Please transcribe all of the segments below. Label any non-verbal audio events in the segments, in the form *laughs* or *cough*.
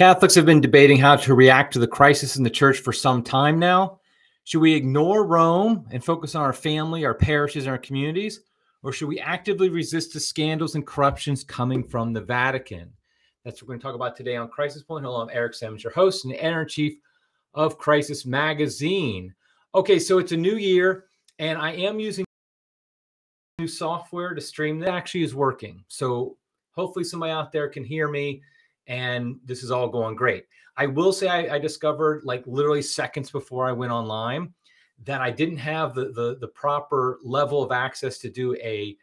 Catholics have been debating how to react to the crisis in the church for some time now. Should we ignore Rome and focus on our family, our parishes, and our communities? Or should we actively resist the scandals and corruptions coming from the Vatican? That's what we're going to talk about today on Crisis Point. Hello, I'm Eric Sammons, your host and editor in chief of Crisis Magazine. Okay, so it's a new year, and I am using new software to stream that actually is working. So hopefully somebody out there can hear me and this is all going great. I will say I, I, discovered like literally seconds before I went online that I didn't have the, the the proper level of access to do a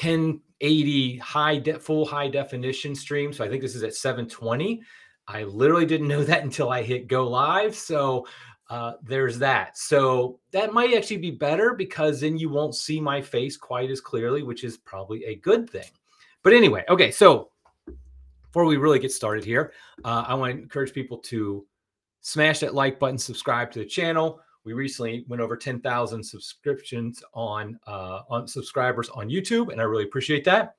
1080 high de- full high definition stream. So I think this is at 720. I literally didn't know *laughs* that until I hit go live. So uh, there's that. So that might actually be better because then you won't see my face quite as clearly, which is probably a good thing. But anyway, okay. So before we really get started here, uh, I want to encourage people to smash that like button, subscribe to the channel. We recently went over 10,000 subscriptions on uh, on subscribers on YouTube, and I really appreciate that.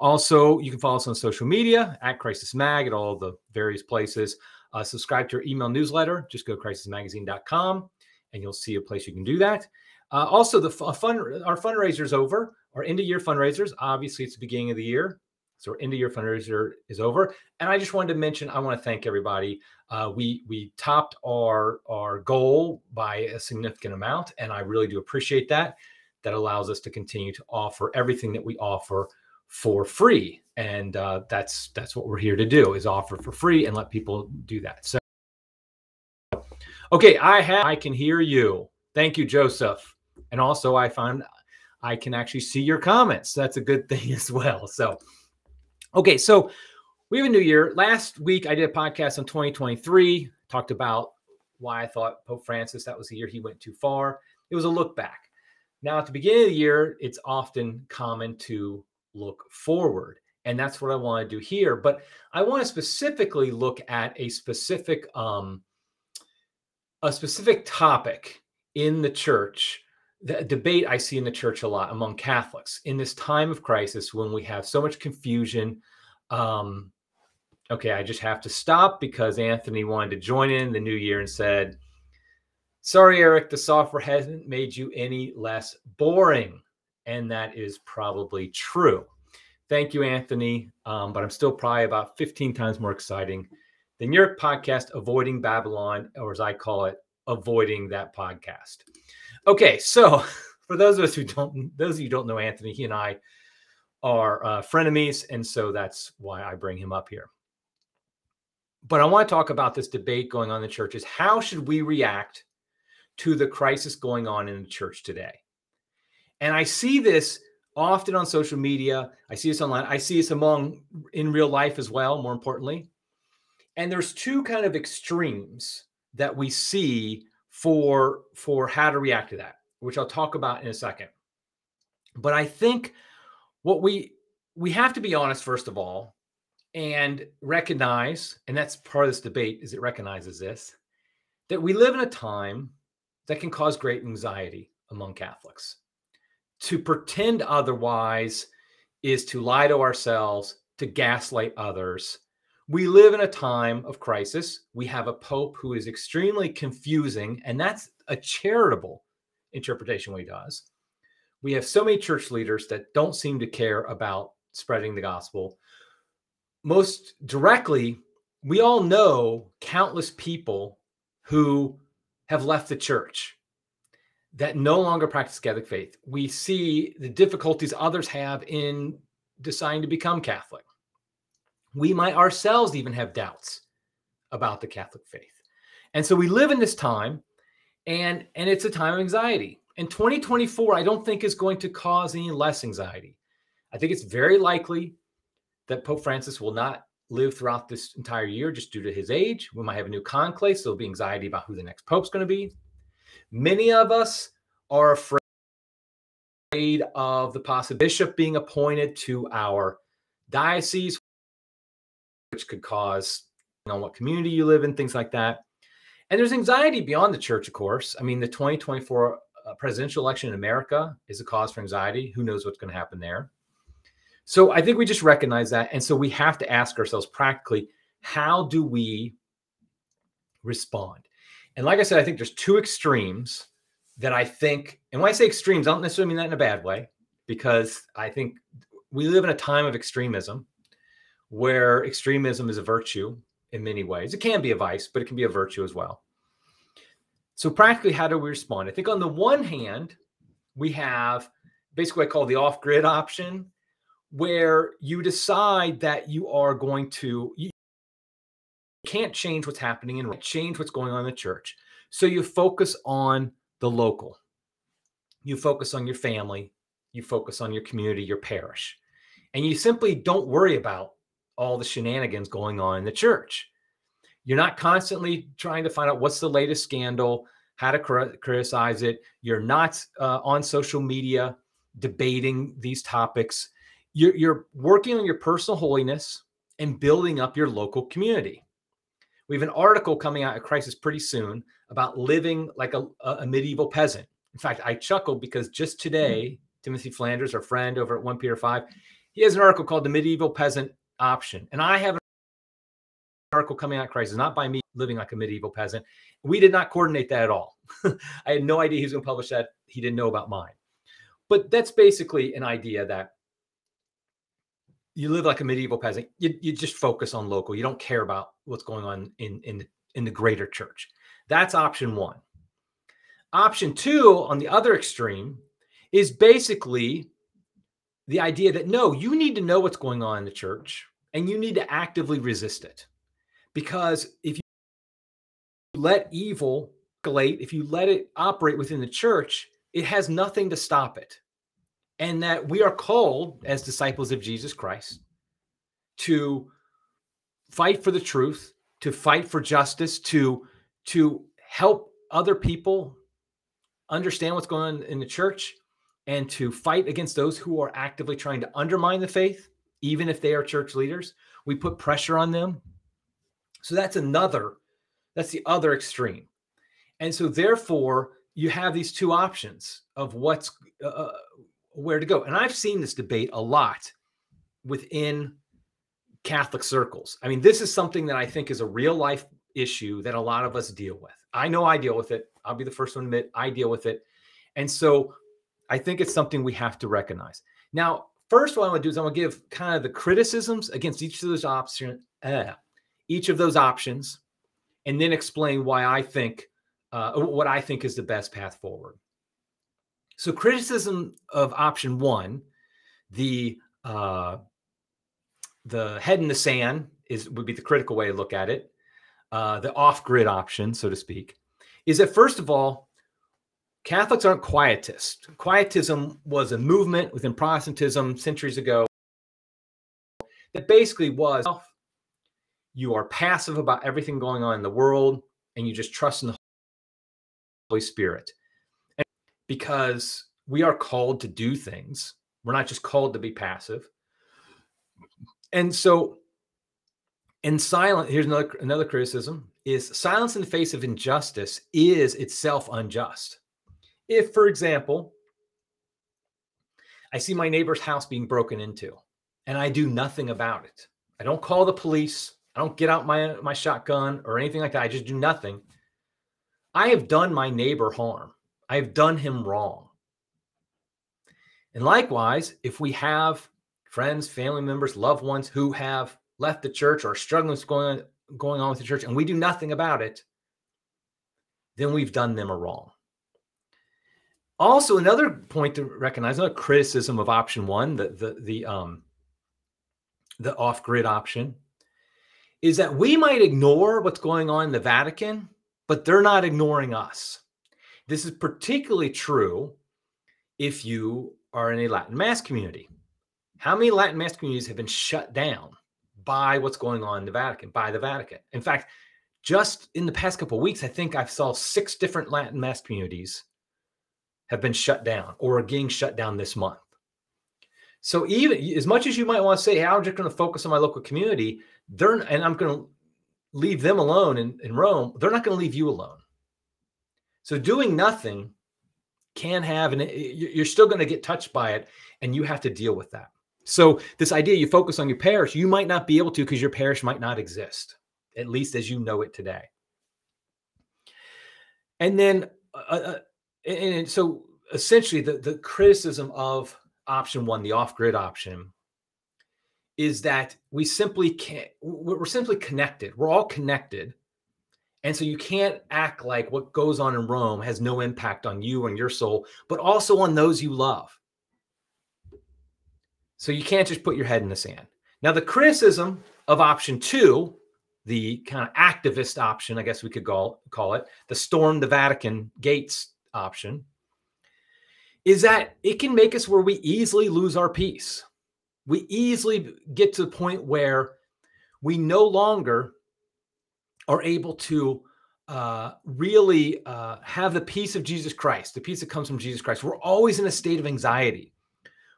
Also, you can follow us on social media at Crisis Mag at all the various places. Uh, subscribe to our email newsletter. Just go to crisismagazine.com, and you'll see a place you can do that. Uh, also, the fun our fundraisers over. Our end of year fundraisers. Obviously, it's the beginning of the year. So end of year fundraiser is over, and I just wanted to mention I want to thank everybody. Uh, we we topped our our goal by a significant amount, and I really do appreciate that. That allows us to continue to offer everything that we offer for free, and uh, that's that's what we're here to do is offer for free and let people do that. So, okay, I have I can hear you. Thank you, Joseph, and also I find I can actually see your comments. That's a good *laughs* thing as well. So. Okay, so we have a new year. Last week I did a podcast on 2023, talked about why I thought Pope Francis, that was the year he went too far. It was a look back. Now, at the beginning of the year, it's often common to look forward. And that's what I want to do here. But I want to specifically look at a specific um, a specific topic in the church the debate I see in the church a lot among Catholics in this time of crisis when we have so much confusion. Um, okay, I just have to stop because Anthony wanted to join in the new year and said, Sorry, Eric, the software hasn't made you any less boring. And that is probably true. Thank you, Anthony. Um, but I'm still probably about 15 times more exciting than your podcast, Avoiding Babylon, or as I call it, Avoiding That Podcast. Okay, so *laughs* for those of us who don't, those of you don't know Anthony, he and I are uh, frenemies, and so that's why I bring him up here. But I want to talk about this debate going on in the churches. How should we react to the crisis going on in the church today? And I see this often on social media. I see this online. I see this among in real life as well, more importantly. And there's two kind of extremes that we see for for how to react to that, which I'll talk about in a second. But I think what we we have to be honest first of all and recognize and that's part of this debate is it recognizes this that we live in a time that can cause great anxiety among Catholics. To pretend otherwise is to lie to ourselves, to gaslight others, we live in a time of crisis. We have a pope who is extremely confusing, and that's a charitable interpretation what he does. We have so many church leaders that don't seem to care about spreading the gospel. Most directly, we all know countless people who have left the church that no longer practice Catholic faith. We see the difficulties others have in deciding to become Catholic we might ourselves even have doubts about the Catholic faith. And so we live in this time and and it's a time of anxiety. And 2024 I don't think is going to cause any less anxiety. I think it's very likely that Pope Francis will not live throughout this entire year just due to his age. We might have a new conclave, so there'll be anxiety about who the next pope's going to be. Many of us are afraid of the possible bishop being appointed to our diocese which could cause you know what community you live in, things like that. And there's anxiety beyond the church, of course. I mean, the 2024 uh, presidential election in America is a cause for anxiety. Who knows what's going to happen there? So I think we just recognize that. And so we have to ask ourselves practically how do we respond? And like I said, I think there's two extremes that I think, and when I say extremes, I don't necessarily mean that in a bad way, because I think we live in a time of extremism where extremism is a virtue in many ways. It can be a vice, but it can be a virtue as well. So, practically, how do we respond? I think on the one hand, we have basically what I call the off grid option, where you decide that you are going to, you can't change what's happening and change what's going on in the church. So, you focus on the local, you focus on your family, you focus on your community, your parish, and you simply don't worry about all the shenanigans going on in the church. You're not constantly trying to find out what's the latest scandal, how to criticize it. You're not uh, on social media debating these topics. You're, you're working on your personal holiness and building up your local community. We have an article coming out at Crisis pretty soon about living like a, a medieval peasant. In fact, I chuckled because just today, Timothy Flanders, our friend over at 1 Peter 5, he has an article called The Medieval Peasant option. And I have an article coming out crisis, not by me living like a medieval peasant. We did not coordinate that at all. *laughs* I had no idea he was going to publish that. He didn't know about mine. But that's basically an idea that you live like a medieval peasant. You, you just focus on local. You don't care about what's going on in, in, in the greater church. That's option one. Option two, on the other extreme, is basically the idea that no, you need to know what's going on in the church and you need to actively resist it. Because if you let evil escalate, if you let it operate within the church, it has nothing to stop it. And that we are called as disciples of Jesus Christ to fight for the truth, to fight for justice, to to help other people understand what's going on in the church and to fight against those who are actively trying to undermine the faith, even if they are church leaders. We put pressure on them. So that's another, that's the other extreme. And so, therefore, you have these two options of what's uh, uh where to go. And I've seen this debate a lot within Catholic circles. I mean, this is something that I think is a real life issue that a lot of us deal with. I know I deal with it. I'll be the first one to admit I deal with it. And so I think it's something we have to recognize. Now, first, what I want to do is I want to give kind of the criticisms against each of those options, uh, each of those options, and then explain why I think uh, what I think is the best path forward. So, criticism of option one, the uh, the head in the sand is would be the critical way to look at it. Uh, the off grid option, so to speak, is that first of all, Catholics aren't quietists. Quietism was a movement within Protestantism centuries ago that basically was you are passive about everything going on in the world and you just trust in the Holy Spirit. And because we are called to do things, we're not just called to be passive. And so, in silence, here's another another criticism: is silence in the face of injustice is itself unjust. If, for example, I see my neighbor's house being broken into and I do nothing about it, I don't call the police, I don't get out my, my shotgun or anything like that, I just do nothing. I have done my neighbor harm, I have done him wrong. And likewise, if we have friends, family members, loved ones who have left the church or struggling with going on, going on with the church and we do nothing about it, then we've done them a wrong. Also, another point to recognize, another criticism of option one, the the the um the off-grid option, is that we might ignore what's going on in the Vatican, but they're not ignoring us. This is particularly true if you are in a Latin Mass community. How many Latin Mass communities have been shut down by what's going on in the Vatican, by the Vatican? In fact, just in the past couple weeks, I think i've saw six different Latin Mass communities have been shut down or are getting shut down this month. So even as much as you might want to say, hey, I'm just going to focus on my local community, they're and I'm going to leave them alone in, in Rome, they're not going to leave you alone. So doing nothing can have and you're still going to get touched by it and you have to deal with that. So this idea you focus on your parish, you might not be able to because your parish might not exist. at least as you know it today. And then, uh, uh and so essentially, the, the criticism of option one, the off grid option, is that we simply can't, we're simply connected. We're all connected. And so you can't act like what goes on in Rome has no impact on you and your soul, but also on those you love. So you can't just put your head in the sand. Now, the criticism of option two, the kind of activist option, I guess we could call, call it, the storm the Vatican gates option, is that it can make us where we easily lose our peace. We easily get to the point where we no longer are able to uh, really uh, have the peace of Jesus Christ, the peace that comes from Jesus Christ. We're always in a state of anxiety.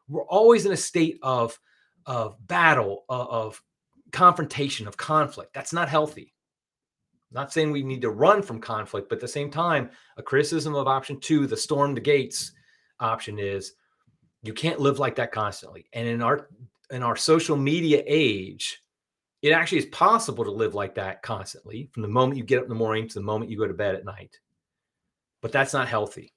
We're always in a state of, of battle, of, of confrontation, of conflict. That's not healthy. Not saying we need to run from conflict, but at the same time, a criticism of option two, the storm the gates option is you can't live like that constantly. And in our in our social media age, it actually is possible to live like that constantly from the moment you get up in the morning to the moment you go to bed at night. But that's not healthy.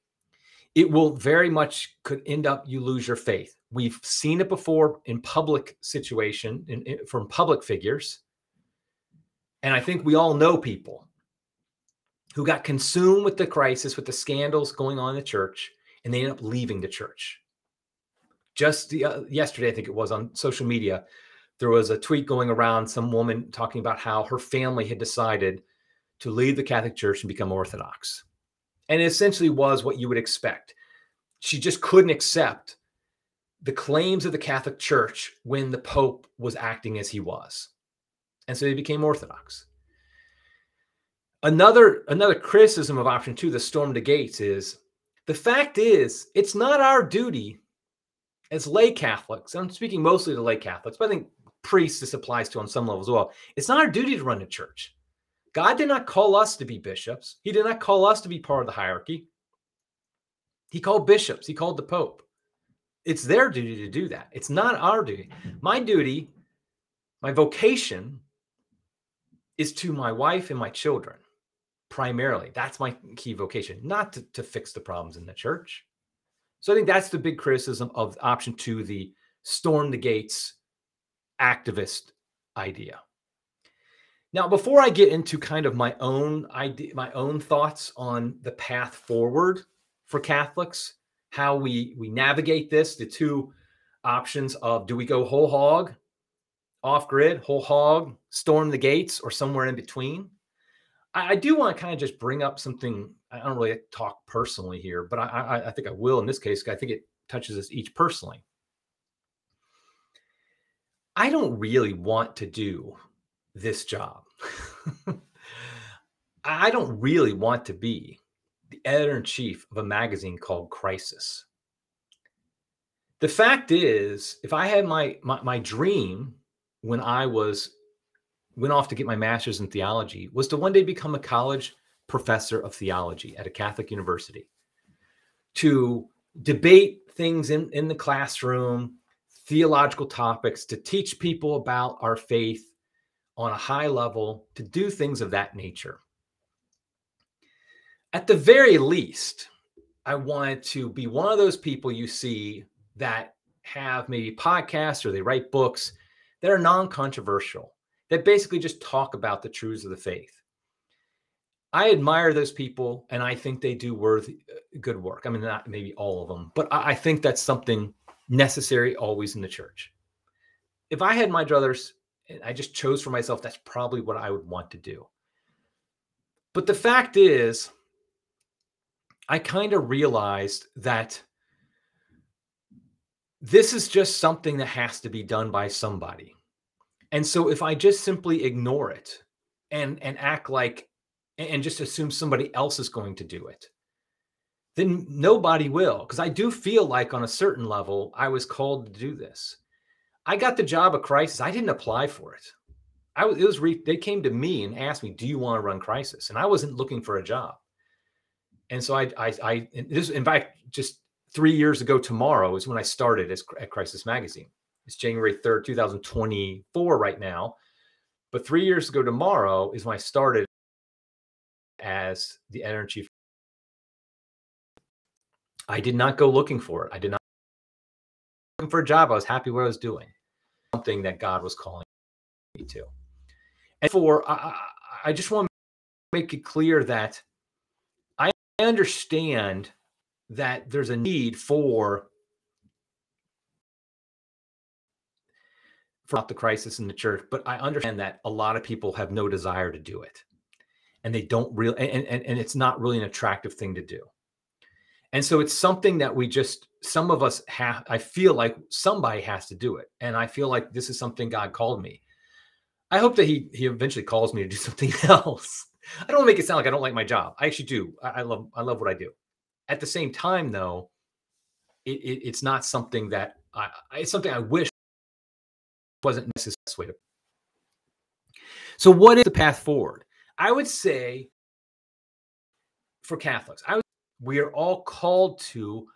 It will very much could end up you lose your faith. We've seen it before in public situation in, in, from public figures. And I think we all know people who got consumed with the crisis, with the scandals going on in the church, and they end up leaving the church. Just the, uh, yesterday, I think it was on social media, there was a tweet going around, some woman talking about how her family had decided to leave the Catholic Church and become Orthodox. And it essentially was what you would expect. She just couldn't accept the claims of the Catholic Church when the Pope was acting as he was. And so they became Orthodox. Another, another criticism of option two, the storm the gates, is the fact is, it's not our duty as lay Catholics. I'm speaking mostly to lay Catholics, but I think priests this applies to on some level as well. It's not our duty to run a church. God did not call us to be bishops. He did not call us to be part of the hierarchy. He called bishops. He called the Pope. It's their duty to do that. It's not our duty. My duty, my vocation is to my wife and my children primarily. That's my key vocation, not to, to fix the problems in the church. So I think that's the big criticism of option two, the storm the gates activist idea. Now, before I get into kind of my own idea, my own thoughts on the path forward for Catholics, how we we navigate this, the two options of do we go whole hog, off grid, whole hog, storm the gates, or somewhere in between? I, I do want to kind of just bring up something. I don't really talk personally here, but I, I, I think I will in this case. I think it touches us each personally. I don't really want to do this job. *laughs* I don't really want to be the editor in chief of a magazine called Crisis. The fact is, if I had my, my, my dream when I was went off to get my master's in theology was to one day become a college professor of theology at a Catholic university, to debate things in, in the classroom, theological topics, to teach people about our faith on a high level, to do things of that nature. At the very least, I wanted to be one of those people you see that have maybe podcasts or they write books that are non controversial that basically just talk about the truths of the faith. I admire those people and I think they do worthy uh, good work. I mean, not maybe all of them, but I, think that's something necessary always in the church. If I had my druthers and I just chose for myself, that's probably what I would want to do. But the fact is, I kind of realized that this is just something that has to be done by somebody. And so if I just simply ignore it and and act like and just assume somebody else is going to do it, then nobody will. Because I do feel like on a certain level, I was called to do this. I got the job of crisis. I didn't apply for it. I was, it was re, they came to me and asked me, "Do you want to run crisis?" And I wasn't looking for a job. And so I, I, I this, in fact, just three years ago tomorrow is when I started as, at Crisis Magazine. It's January 3rd, 2024 right now. But three years ago tomorrow is when I started as the chief. I did not go looking for it. I did not looking for a job. I was happy what I was doing. Something that God was calling me to. And for I, I just want to make it clear that I understand that there's a need for for the crisis in the church, but I understand that a lot of people have no desire to do it. And they don't really and, and, and it's not really an attractive thing to do. And so it's something that we just some of us have I feel like somebody has to do it. And I feel like this is something God called me. I hope that he he eventually calls me to do *laughs* something else. I don't make it sound like I don't like my job. I actually do. I, I love I love what I do. At the same time, though, it, it, it's not something that I, it's something I wish wasn't necessary. So, what is the path forward? I would say for Catholics, I would, we are all called to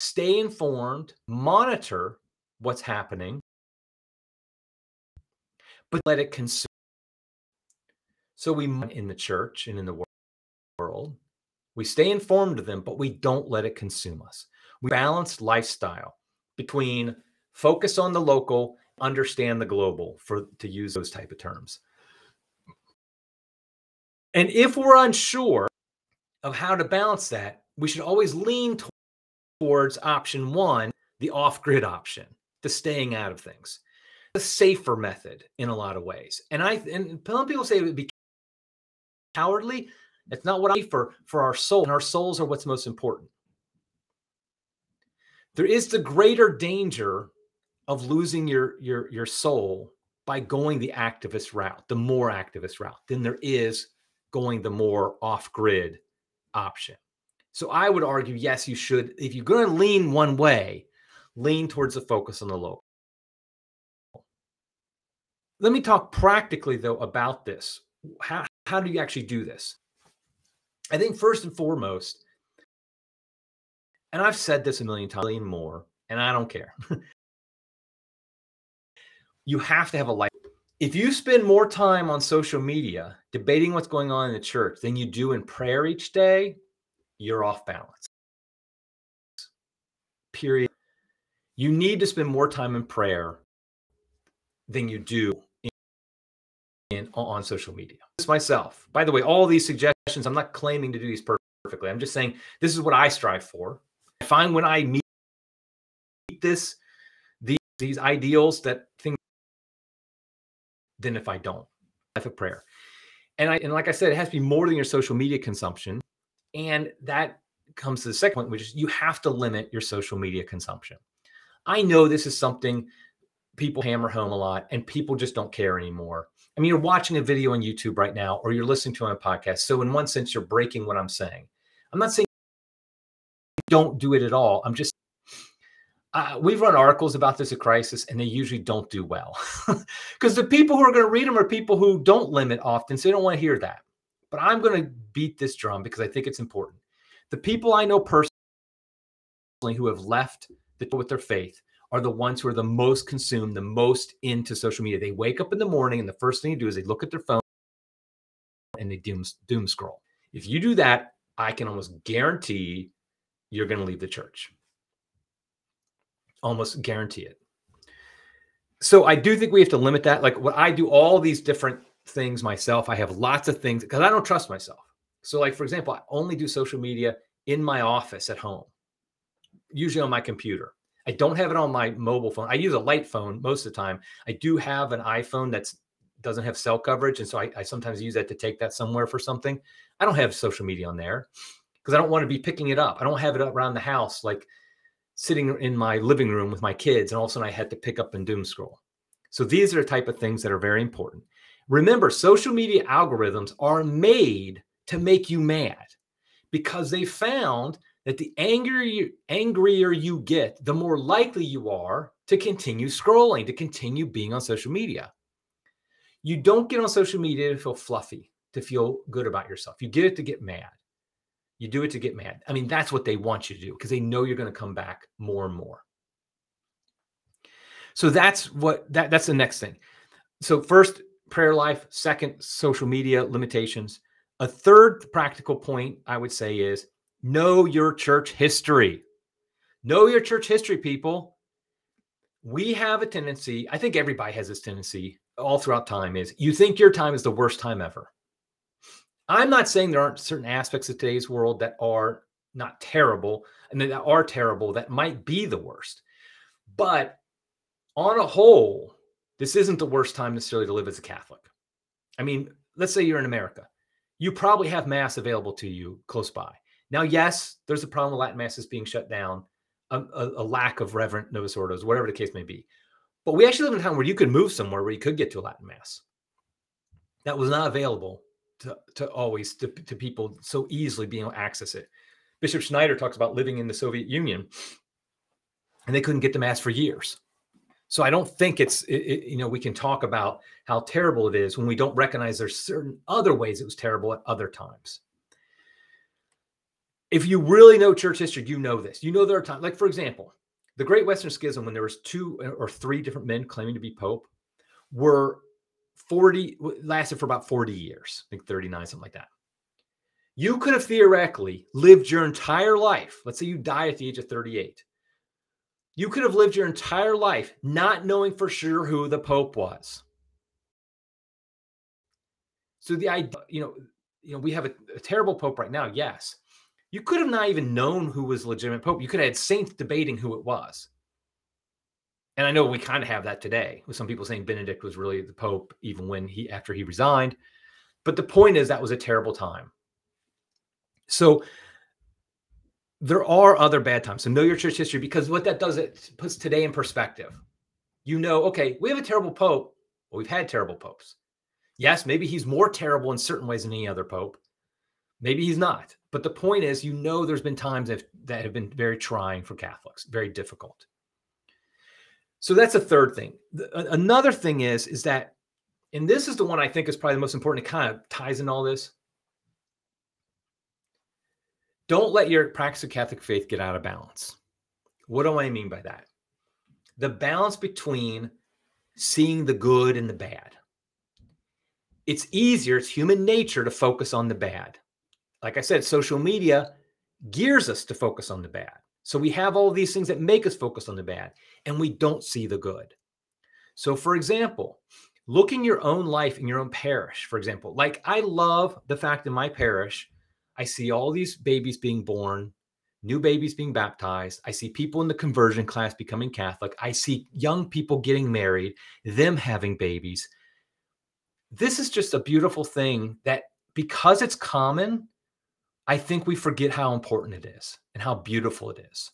stay informed, monitor what's happening, but let it consume. So we in the church and in the world, we stay informed of them, but we don't let it consume us. We balance lifestyle between focus on the local, understand the global, for to use those type of terms. And if we're unsure of how to balance that, we should always lean towards option one, the off-grid option, the staying out of things The safer method in a lot of ways. And I and some people say it would be cowardly. It's not what I for for our soul, and our souls are what's most important. There is the greater danger of losing your your your soul by going the activist route, the more activist route, than there is going the more off-grid option. So I would argue, yes, you should. If you're going to lean one way, lean towards the focus on the local. Let me talk practically, though, about this. How, how do you actually do this? I think first and foremost, and I've said this a million times, million more, and I don't care. *laughs* you have to have a life. If you spend more time on social media debating what's going on in the church than you do in prayer each day, you're off balance. Period. You need to spend more time in prayer than you do in, on social media. Myself. By the way, all these suggestions, I'm not claiming to do these perfectly. I'm just saying this is what I strive for. I find when I meet this, these, these ideals that things than if I don't. Life of prayer. And I and like I said, it has to be more than your social media consumption. And that comes to the second point, which is you have to limit your social media consumption. I know this is something people hammer home a lot and people just don't care anymore. I mean, you're watching a video on YouTube right now, or you're listening to a podcast. So, in one sense, you're breaking what I'm saying. I'm not saying don't do it at all. I'm just, uh, we've run articles about this at Crisis, and they usually don't do well *laughs* because the people who are going to read them are people who don't limit often, so they don't want to hear that. But I'm going to beat this drum because I think it's important. The people I know personally who have left the, with their faith are the ones who are the most consumed, the most into social media. They wake up in the morning and the first thing they do is they look at their phone and they doom, doom scroll. If you do that, I can almost guarantee you're going to leave the church. Almost guarantee it. So I do think we have to limit that. Like what I do all these different things myself. I have lots of things because I don't trust myself. So like for example, I only do social media in my office at home, usually on my computer. I don't have it on my mobile phone. I use a light phone most of the time. I do have an iPhone that's doesn't have cell coverage, and so I, I sometimes use that to take that somewhere for something. I don't have social media on there because I don't want to be picking it up. I don't have it around the house like sitting in my living room with my kids, and all of a sudden I had to pick up and doom scroll. So these are the type of things that are very important. Remember, social media algorithms are made to make you mad because they found that the angrier, angrier you get, the more likely you are to continue scrolling, to continue being on social media. You don't get on social media to feel fluffy, to feel good about yourself. You get it to get mad. You do it to get mad. I mean, that's what they want you to do because they know you're going to come back more and more. So that's what that that's the next thing. so first prayer life, second social media limitations. A third practical point I would say is know your church history. Know your church history, people. We have a tendency, I think everybody has this tendency all throughout time is you think your time is the worst time ever. I'm not saying there aren't certain aspects of today's world that are not terrible and that are terrible that might be the worst. But on a whole, this isn't the worst time necessarily to live as a Catholic. I mean, let's say you're in America. You probably have Mass available to you close by. Now, yes, there's a problem with Latin Masses being shut down, a, a, a lack of reverent Novus Ordos, whatever the case may be. But we actually live in a time where you could move somewhere where you could get to a Latin Mass. That was not available to, to always to, to people so easily being able to access it. Bishop Schneider talks about living in the Soviet Union and they couldn't get the Mass for years. So I don't think it's it, it, you know we can talk about how terrible it is when we don't recognize there's certain other ways it was terrible at other times. If you really know church history, you know this. You know there are times like for example, the Great Western Schism when there was two or three different men claiming to be pope were 40 lasted for about 40 years, I think 39 something like that. You could have theoretically lived your entire life. Let's say you die at the age of 38 you could have lived your entire life not knowing for sure who the Pope was. So the idea, you know, you know, we have a, a, terrible Pope right now. Yes, you could have not even known who was legitimate Pope. You could have had saints debating who it was. And I know we kind of have that today, with some people saying Benedict was really the Pope, even when he after he resigned. But the point is that was a terrible time. So there are other bad times. So know your church history because what that does, it puts today in perspective. You know, okay, we have a terrible pope. Well, we've had terrible popes. Yes, maybe he's more terrible in certain ways than any other pope. Maybe he's not. But the point is, you know, there's been times that, that have been very trying for Catholics, very difficult. So that's a third thing. Another thing is, is that, and this is the one I think is probably the most important. It kind of ties in all this. Don't let your practice of Catholic faith get out of balance. What do I mean by that? The balance between seeing the good and the bad. It's easier, it's human nature to focus on the bad. Like I said, social media gears us to focus on the bad. So we have all these things that make us focus on the bad, and we don't see the good. So, for example, looking your own life in your own parish, for example, like I love the fact in my parish I see all these babies being born, new babies being baptized. I see people in the conversion class becoming Catholic. I see young people getting married, them having babies. This is just a beautiful thing that because it's common, I think we forget how important it is and how beautiful it is.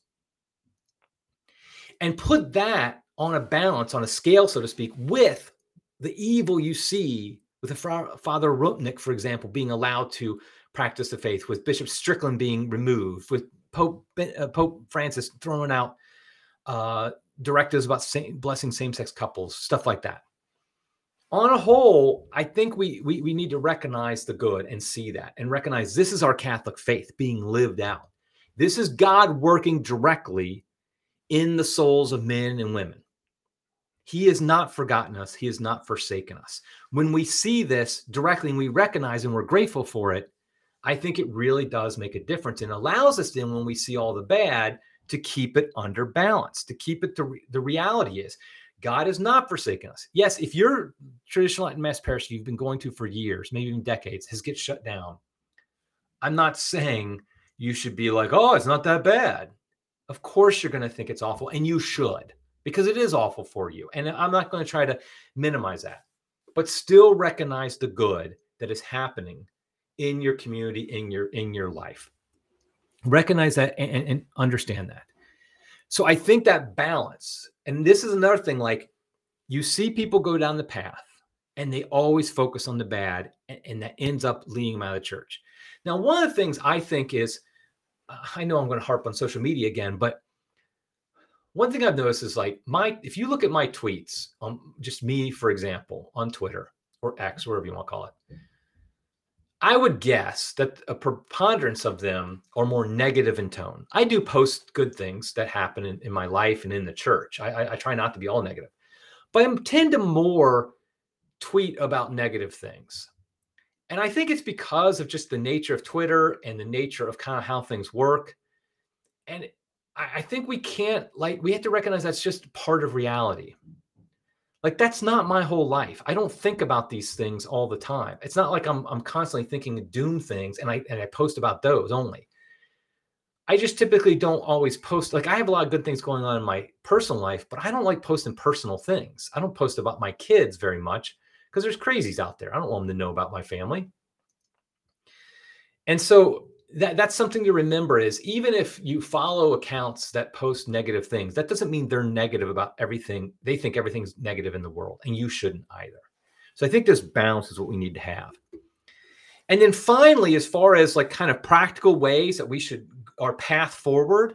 And put that on a balance, on a scale, so to speak, with the evil you see with the Father Rupnik, for example, being allowed to practice the faith, with Bishop Strickland being removed, with Pope uh, Pope Francis throwing out uh, directives about same, blessing same-sex couples, stuff like that. On a whole, I think we, we we need to recognize the good and see that, and recognize this is our Catholic faith being lived out. This is God working directly in the souls of men and women. He has not forgotten us. He has not forsaken us. When we see this directly and we recognize and we're grateful for it, I think it really does make a difference and allows us then, when we see all the bad, to keep it under balance, to keep it to the reality is God has not forsaken us. Yes, if your traditional Latin Mass parish you've been going to for years, maybe even decades, has get shut down, I'm not saying you should be like, oh, it's not that bad. Of course, you're going to think it's awful, and you should because it is awful for you. And I'm not going to try to minimize that, but still recognize the good that is happening in your community in your in your life recognize that and, and, understand that so i think that balance and this is another thing like you see people go down the path and they always focus on the bad and, and that ends up leading them out of the church. Now one of the things i think is i know i'm going to harp on social media again but one thing i've noticed is like my if you look at my tweets on just me for example on twitter or x whatever you want to call it I would guess that a preponderance of them are more negative in tone. I do post good things that happen in, in my life and in the church. I, I, I, try not to be all negative, but I tend to more tweet about negative things. And I think it's because of just the nature of Twitter and the nature of kind of how things work. And I think we can't, like, we have to recognize that's just part of reality. Like, that's not my whole life. I don't think about these things all the time. It's not like I'm, I'm constantly thinking doom things and I, and I post about those only. I just typically don't always post. Like, I have a lot of good things going on in my personal life, but I don't like posting personal things. I don't post about my kids very much because there's crazies out there. I don't want them to know about my family. And so that, that's something to remember is even if you follow accounts that post negative things, that doesn't mean they're negative about everything. They think everything's negative in the world, and you shouldn't either. So I think this balance is what we need to have. And then finally, as far as like kind of practical ways that we should our path forward,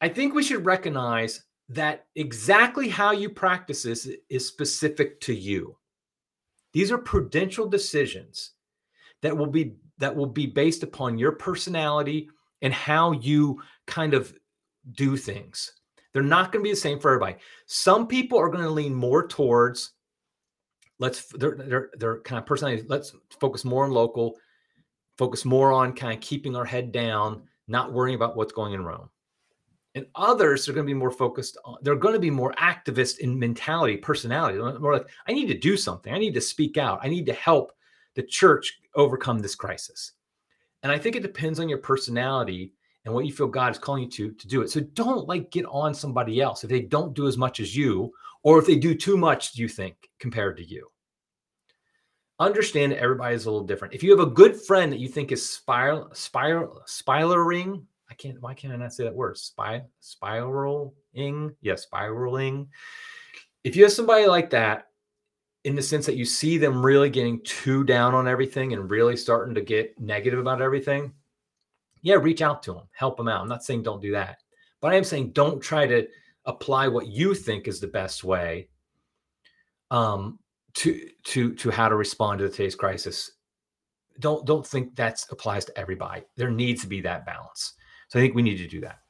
I think we should recognize that exactly how you practice this is specific to you. These are prudential decisions that will be that will be based upon your personality and how you kind of do things. They're not going to be the same for everybody. Some people are going to lean more towards let's they're they're, they're kind of personality. Let's focus more on local, focus more on kind of keeping our head down, not worrying about what's going in Rome and others are going to be more focused on they're going to be more activist in mentality personality more like i need to do something i need to speak out i need to help the church overcome this crisis and i think it depends on your personality and what you feel god is calling you to to do it so don't like get on somebody else if they don't do as much as you or if they do too much do you think compared to you understand that everybody is a little different if you have a good friend that you think is spiral spiral spiraling I can't. Why can't I not say that word? Spy, spiraling. Yeah, spiraling. If you have somebody like that, in the sense that you see them really getting too down on everything and really starting to get negative about everything, yeah, reach out to them, help them out. I'm not saying don't do that, but I am saying don't try to apply what you think is the best way um, to to to how to respond to the today's crisis. Don't don't think that applies to everybody. There needs to be that balance. So I think we need to do that.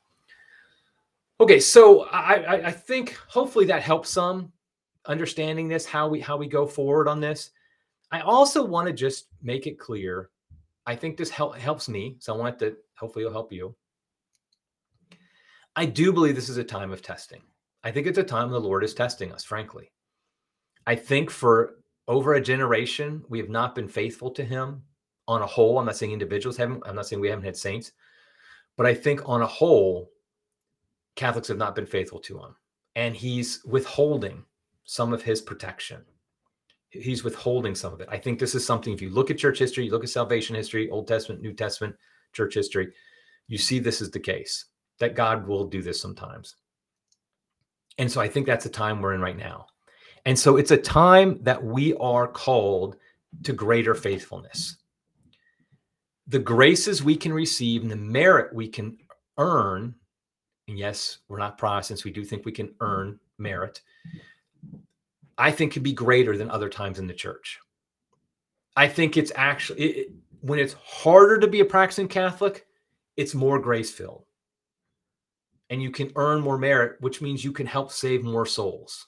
Okay, so I, I, I think hopefully that helps some understanding this how we how we go forward on this. I also want to just make it clear. I think this help, helps me, so I want to hopefully it'll help you. I do believe this is a time of testing. I think it's a time the Lord is testing us, frankly. I think for over a generation, we have not been faithful to Him on a whole. I'm not saying individuals haven't, I'm not saying we haven't had saints, but I think on a whole, Catholics have not been faithful to him. And he's withholding some of his protection. He's withholding some of it. I think this is something, if you look at church history, you look at salvation history, Old Testament, New Testament, church history, you see this is the case that God will do this sometimes. And so I think that's the time we're in right now. And so it's a time that we are called to greater faithfulness the graces we can receive and the merit we can earn, and yes, we're not Protestants, we do think we can earn merit, I think could be greater than other times in the church. I think it's actually, it, when it's harder to be a practicing Catholic, it's more grace filled. And you can earn more merit, which means you can help save more souls.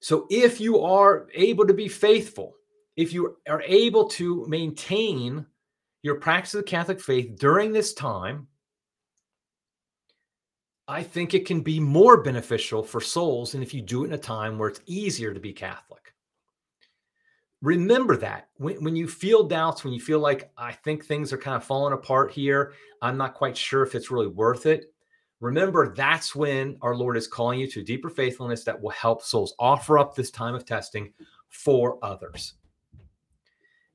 So if you are able to be faithful, if you are able to maintain your practice of the Catholic faith during this time, I think it can be more beneficial for souls than if you do it in a time where it's easier to be Catholic. Remember that when, when you feel doubts, when you feel like I think things are kind of falling apart here, I'm not quite sure if it's really worth it. Remember, that's when our Lord is calling you to deeper faithfulness that will help souls offer up this time of testing for others.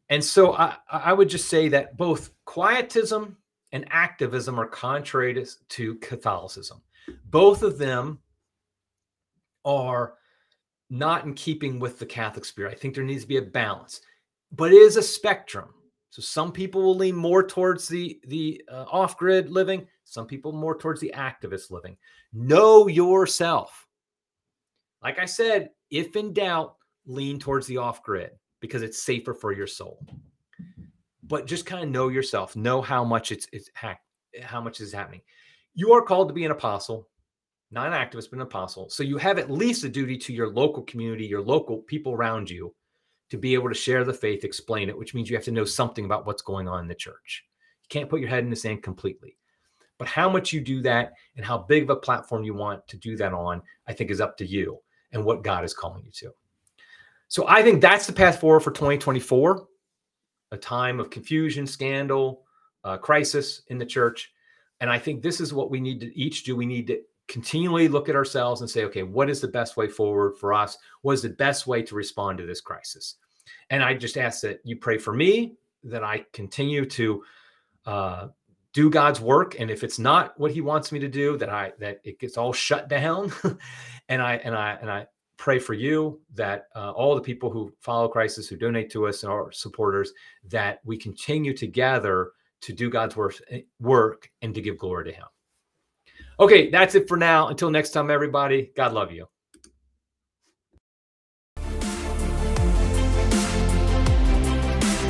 And so I, I would just say that both quietism and activism are contrary to, to Catholicism. Both of them are not in keeping with the Catholic spirit. I think there needs to be a balance, but it is a spectrum. So some people will lean more towards the the uh, off-grid living, some people more towards the activist living. Know yourself. Like I said, if in doubt, lean towards the off-grid because it's safer for your soul. But just kind of know yourself, know how much it's it's how much is happening. You are called to be an apostle. not an activist, but an apostle. So you have at least a duty to your local community, your local people around you, to be able to share the faith, explain it, which means you have to know something about what's going on in the church. You can't put your head in the sand completely. But how much you do that and how big of a platform you want to do that on, I think is up to you and what God is calling you to. So I think that's the path forward for 2024, a time of confusion, scandal, uh, crisis in the church. And I think this is what we need to each do. We need to continually look at ourselves and say, okay, what is the best way forward for us? What is the best way to respond to this crisis? And I just ask that you pray for me, that I continue to uh, do God's work. And if it's not what He wants me to do, that I that it gets all shut down. *laughs* and I and I and I pray for you that uh, all the people who follow Crisis, who donate to us, and our supporters, that we continue together to do God's work, eh, work and to give glory to Him. Okay, that's it for now. Until next time, everybody, God love you.